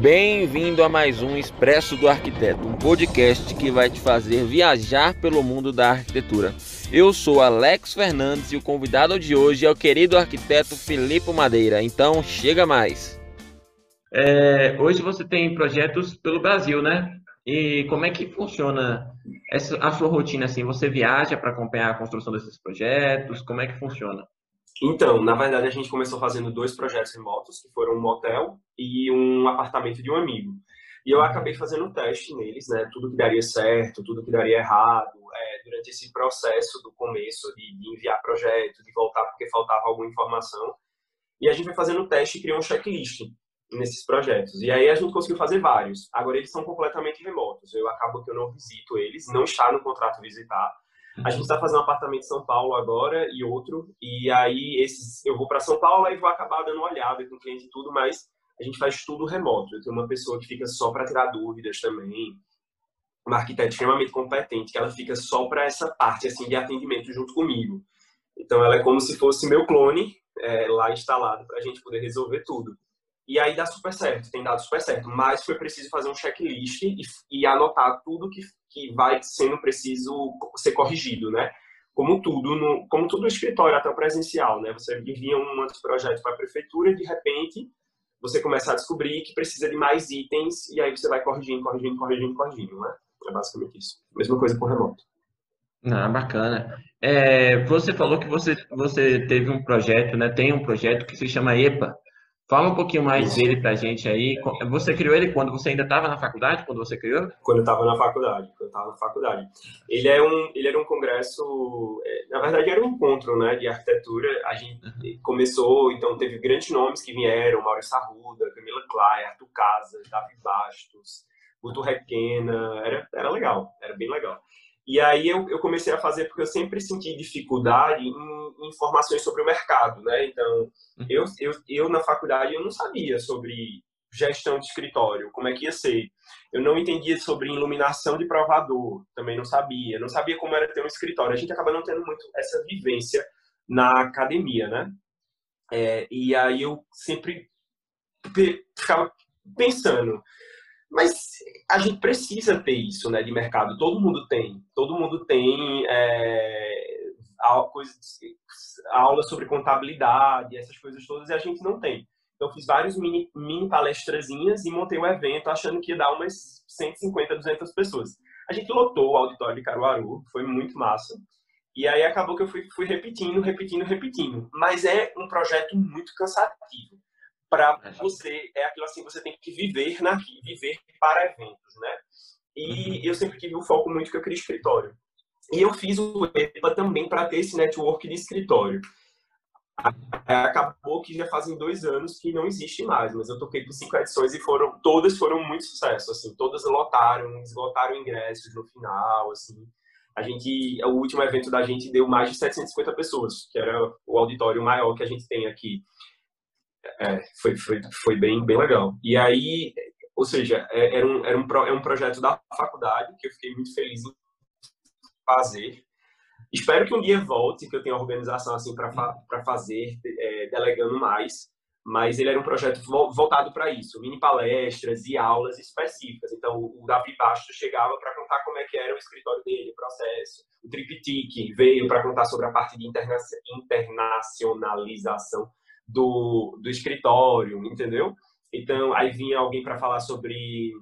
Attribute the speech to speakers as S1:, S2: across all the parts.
S1: Bem-vindo a mais um Expresso do Arquiteto, um podcast que vai te fazer viajar pelo mundo da arquitetura. Eu sou Alex Fernandes e o convidado de hoje é o querido arquiteto Filipe Madeira. Então, chega mais. É, hoje você tem projetos pelo Brasil, né? E como é que funciona essa, a sua rotina assim? Você viaja para acompanhar a construção desses projetos? Como é que funciona?
S2: Então, na verdade, a gente começou fazendo dois projetos remotos, que foram um motel e um apartamento de um amigo. E eu acabei fazendo um teste neles, né? Tudo que daria certo, tudo que daria errado, é, durante esse processo do começo de, de, enviar projeto, de voltar porque faltava alguma informação. E a gente foi fazendo o teste e criou um checklist nesses projetos. E aí a gente conseguiu fazer vários. Agora eles são completamente remotos. Eu acabo que eu não visito eles, não está no contrato visitar a gente está fazendo um apartamento em São Paulo agora e outro, e aí esses eu vou para São Paulo e vou acabar dando uma olhada com cliente e tudo, mas a gente faz tudo remoto. Eu tenho uma pessoa que fica só para tirar dúvidas também, uma arquiteta extremamente competente, que ela fica só para essa parte assim de atendimento junto comigo. Então ela é como se fosse meu clone é, lá instalado para a gente poder resolver tudo. E aí dá super certo, tem dado super certo. Mas foi preciso fazer um checklist e, e anotar tudo que, que vai sendo preciso ser corrigido, né? Como tudo, no, como tudo no escritório, até o presencial, né? Você envia um projeto para a prefeitura e, de repente, você começa a descobrir que precisa de mais itens e aí você vai corrigindo, corrigindo, corrigindo, corrigindo, né? É basicamente isso. Mesma coisa por remoto.
S1: Ah, bacana. É, você falou que você, você teve um projeto, né? Tem um projeto que se chama EPA, Fala um pouquinho mais dele pra gente aí. Você criou ele quando você ainda estava na faculdade, quando você criou?
S2: Quando eu estava na faculdade, quando eu estava na faculdade. Ele é um, ele era um congresso, é, na verdade era um encontro, né, de arquitetura. A gente uhum. começou, então teve grandes nomes que vieram, Maurício Arruda, Camila Clay, Arthur Casas, Davi Bastos, Guto Requena, era, era legal, era bem legal. E aí eu, eu comecei a fazer porque eu sempre senti dificuldade em informações sobre o mercado, né? Então, uhum. eu, eu, eu na faculdade eu não sabia sobre gestão de escritório, como é que ia ser. Eu não entendia sobre iluminação de provador, também não sabia. Não sabia como era ter um escritório. A gente acaba não tendo muito essa vivência na academia, né? É, e aí eu sempre ficava pensando, mas a gente precisa ter isso, né, de mercado. Todo mundo tem. Todo mundo tem é, aula sobre contabilidade, essas coisas todas, e a gente não tem. Então, fiz vários mini, mini palestrazinhas e montei o um evento achando que ia dar umas 150, 200 pessoas. A gente lotou o auditório de Caruaru, foi muito massa. E aí acabou que eu fui, fui repetindo, repetindo, repetindo. Mas é um projeto muito cansativo para você é aquilo assim você tem que viver na viver para eventos né e uhum. eu sempre tive um foco muito que eu queria escritório e eu fiz o EPA também para ter esse network de escritório acabou que já fazem dois anos que não existe mais, mas eu toquei por cinco edições e foram todas foram muito sucesso, assim, todas lotaram, esgotaram ingressos no final, assim. A gente, o último evento da gente deu mais de 750 pessoas, que era o auditório maior que a gente tem aqui. É, foi, foi, foi bem, bem legal. E aí, ou seja, é, era um, era um, é um projeto da faculdade que eu fiquei muito feliz em fazer. Espero que um dia volte, que eu tenha organização assim para fa fazer, é, delegando mais. Mas ele era um projeto voltado para isso, mini palestras e aulas específicas. Então, o Davi Bastos chegava para contar como é que era o escritório dele, o processo. O Triptych veio para contar sobre a parte de interna internacionalização do, do escritório, entendeu? Então, aí vinha alguém para falar sobre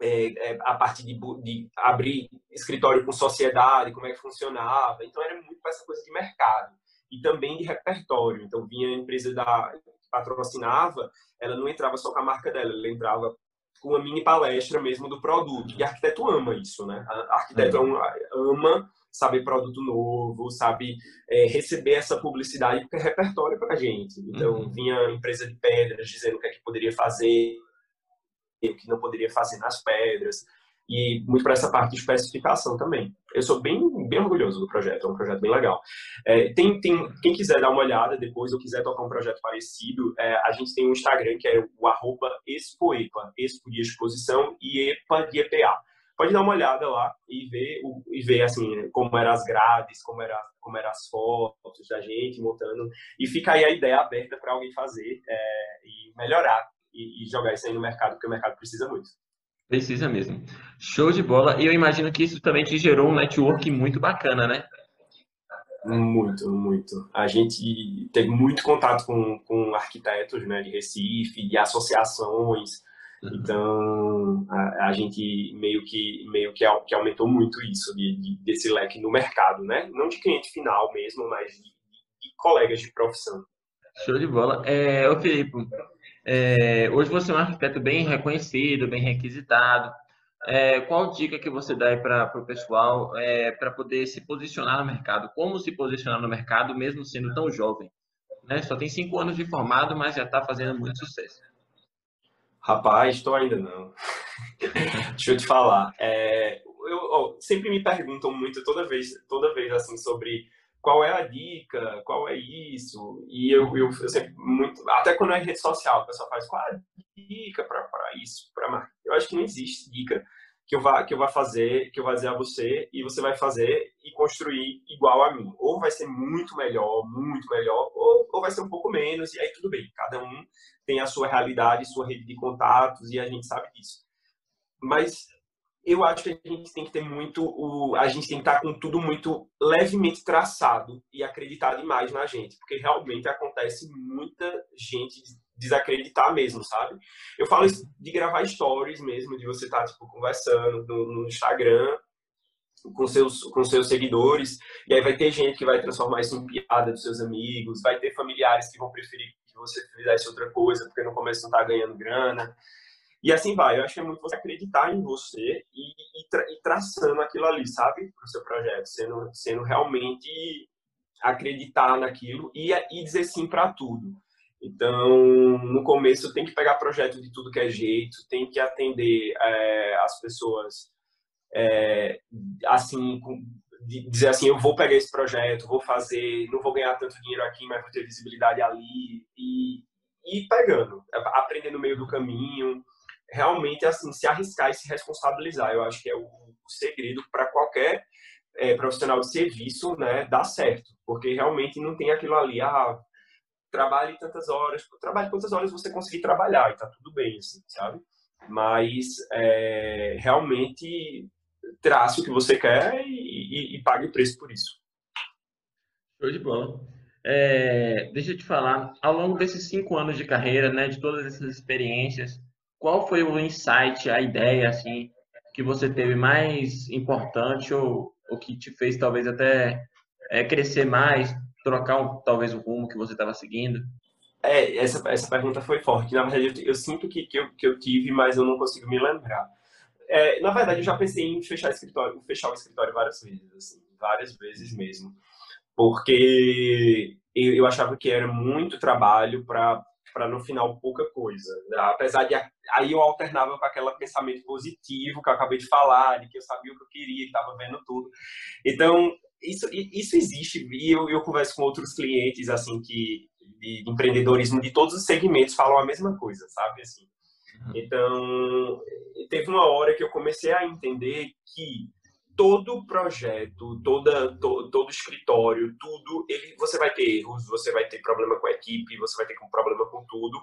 S2: é, é, a parte de, de, abrir escritório com sociedade, como é que funcionava. Então, era muito essa coisa de mercado e também de repertório. Então, vinha a empresa da patrocinava, ela não entrava só com a marca dela, ela entrava com uma mini palestra mesmo do produto. E arquiteto ama isso, né? A arquiteto é. ama saber produto novo, sabe é, receber essa publicidade, porque é repertório para a gente. Então, uhum. vinha empresa de pedras dizendo o que é que poderia fazer, que não poderia fazer nas pedras, e muito para essa parte de especificação também. Eu sou bem, bem orgulhoso do projeto, é um projeto bem legal. É, tem, tem, quem quiser dar uma olhada depois ou quiser tocar um projeto parecido, é, a gente tem um Instagram que é o arroba expoepa, expo de exposição e epa de EPA pode dar uma olhada lá e ver, e ver assim, como eram as grades, como, era, como eram as fotos da gente montando. E fica aí a ideia aberta para alguém fazer é, e melhorar e, e jogar isso aí no mercado, porque o mercado precisa muito.
S1: Precisa mesmo. Show de bola. E eu imagino que isso também te gerou um network muito bacana, né?
S2: Muito, muito. A gente teve muito contato com, com arquitetos né, de Recife, de associações. Uhum. Então, a, a, gente meio que meio que, que aumentou muito isso, de, de, desse leque no mercado, né? Não de cliente final mesmo, mas de, de colegas de profissão.
S1: Show de bola. É, ô Felipe, é, hoje você é um arquiteto bem reconhecido, bem requisitado. É, qual dica que você dá para o pessoal é, para poder se posicionar no mercado? Como se posicionar no mercado mesmo sendo tão jovem? Né? Só tem cinco anos de formado, mas já está fazendo muito sucesso.
S2: Rapaz, estou ainda não. Deixa eu te falar. É, eu, sempre me perguntam muito toda vez, toda vez assim sobre qual é a dica, qual é isso. E eu, eu, eu sempre muito, até quando é rede social, o pessoal faz qual é a dica para isso, para marca. Eu acho que não existe dica que eu vá que eu vá fazer, que eu vá dizer a você e você vai fazer e construir igual a mim. Ou vai ser muito melhor, muito melhor, ou, ou vai ser um pouco menos e aí tudo bem. Cada um tem a sua realidade, sua rede de contatos e a gente sabe disso. Mas eu acho que a gente tem que ter muito o, a gente tem que estar com tudo muito levemente traçado e acreditar demais na gente, porque realmente acontece muita gente desacreditar mesmo, sabe? Eu falo isso de gravar stories mesmo, de você estar tipo conversando no, no Instagram com seus com seus seguidores, e aí vai ter gente que vai transformar isso em piada dos seus amigos, vai ter familiares que vão preferir que você fizesse outra coisa, porque no começo não tá ganhando grana. E assim vai. Eu acho que é muito você acreditar em você e, e, tra e traçando aquilo ali, sabe? Para o seu projeto. Sendo, sendo realmente acreditar naquilo e, e dizer sim para tudo. Então, no começo, tem que pegar projeto de tudo que é jeito, tem que atender é, as pessoas é, assim, com, dizer assim, eu vou pegar esse projeto, vou fazer, não vou ganhar tanto dinheiro aqui, mas vou ter visibilidade ali e, e pegando, aprender no meio do caminho, realmente assim se arriscar e se responsabilizar. Eu acho que é o, segredo para qualquer é, profissional de serviço, né, dar certo, porque realmente não tem aquilo ali, ah, trabalhe tantas horas, trabalhe quantas horas você conseguir trabalhar e tá tudo bem, assim, sabe? Mas é, realmente trace o que você quer e, e, e, pague o preço por isso.
S1: Show de bola. É, deixa eu te falar, ao longo desses cinco anos de carreira, né, de todas essas experiências, qual foi o insight, a ideia, assim, que você teve mais importante ou o que te fez talvez até é, crescer mais, trocar talvez o rumo que você estava seguindo?
S2: É, essa, essa pergunta foi forte. Na verdade, eu, eu sinto que, que, eu, que eu tive, mas eu não consigo me lembrar. É, na verdade, eu já pensei em fechar o escritório, fechar o escritório várias vezes, assim, várias vezes mesmo, porque eu, eu achava que era muito trabalho para para no final pouca coisa. Né? Apesar de aí eu alternava com aquele pensamento positivo que eu acabei de falar, de que eu sabia o que eu queria, que estava vendo tudo. Então isso isso existe e eu, eu converso com outros clientes assim que de empreendedorismo de todos os segmentos falam a mesma coisa, sabe assim. Uhum. Então teve uma hora que eu comecei a entender que todo projeto, toda, to, todo escritório, tudo, ele, você vai ter erros, você vai ter problema com a equipe, você vai ter um problema com tudo,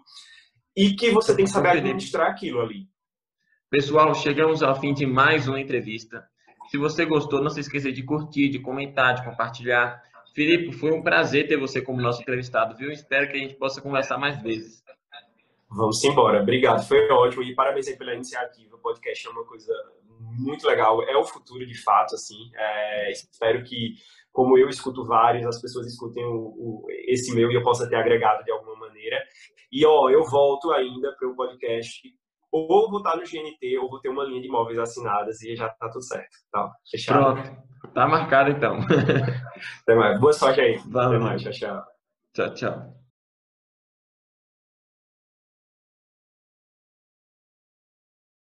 S2: e que você tem que saber administrar aquilo ali.
S1: Pessoal, chegamos ao fim de mais uma entrevista. Se você gostou, não se esqueça de curtir, de comentar, de compartilhar. Filipe, foi um prazer ter você como nosso entrevistado, viu? Espero que a gente possa conversar mais vezes.
S2: Vamos embora. Obrigado, foi ótimo e parabéns aí pela iniciativa. O podcast é uma coisa muito legal, é o futuro de fato, assim. É, espero que, como eu escuto vários, as pessoas escutem o, o, esse meu e eu possa ter agregado de alguma maneira. E, ó, eu volto ainda para o podcast, ou vou estar no GNT, ou vou ter uma linha de imóveis assinadas e já tá tudo certo. Tá,
S1: fechado. Pronto. Tá marcado, então.
S2: Até mais. Boa sorte aí. Valeu. Até mais. Tchau, tchau.
S1: Tchau, tchau.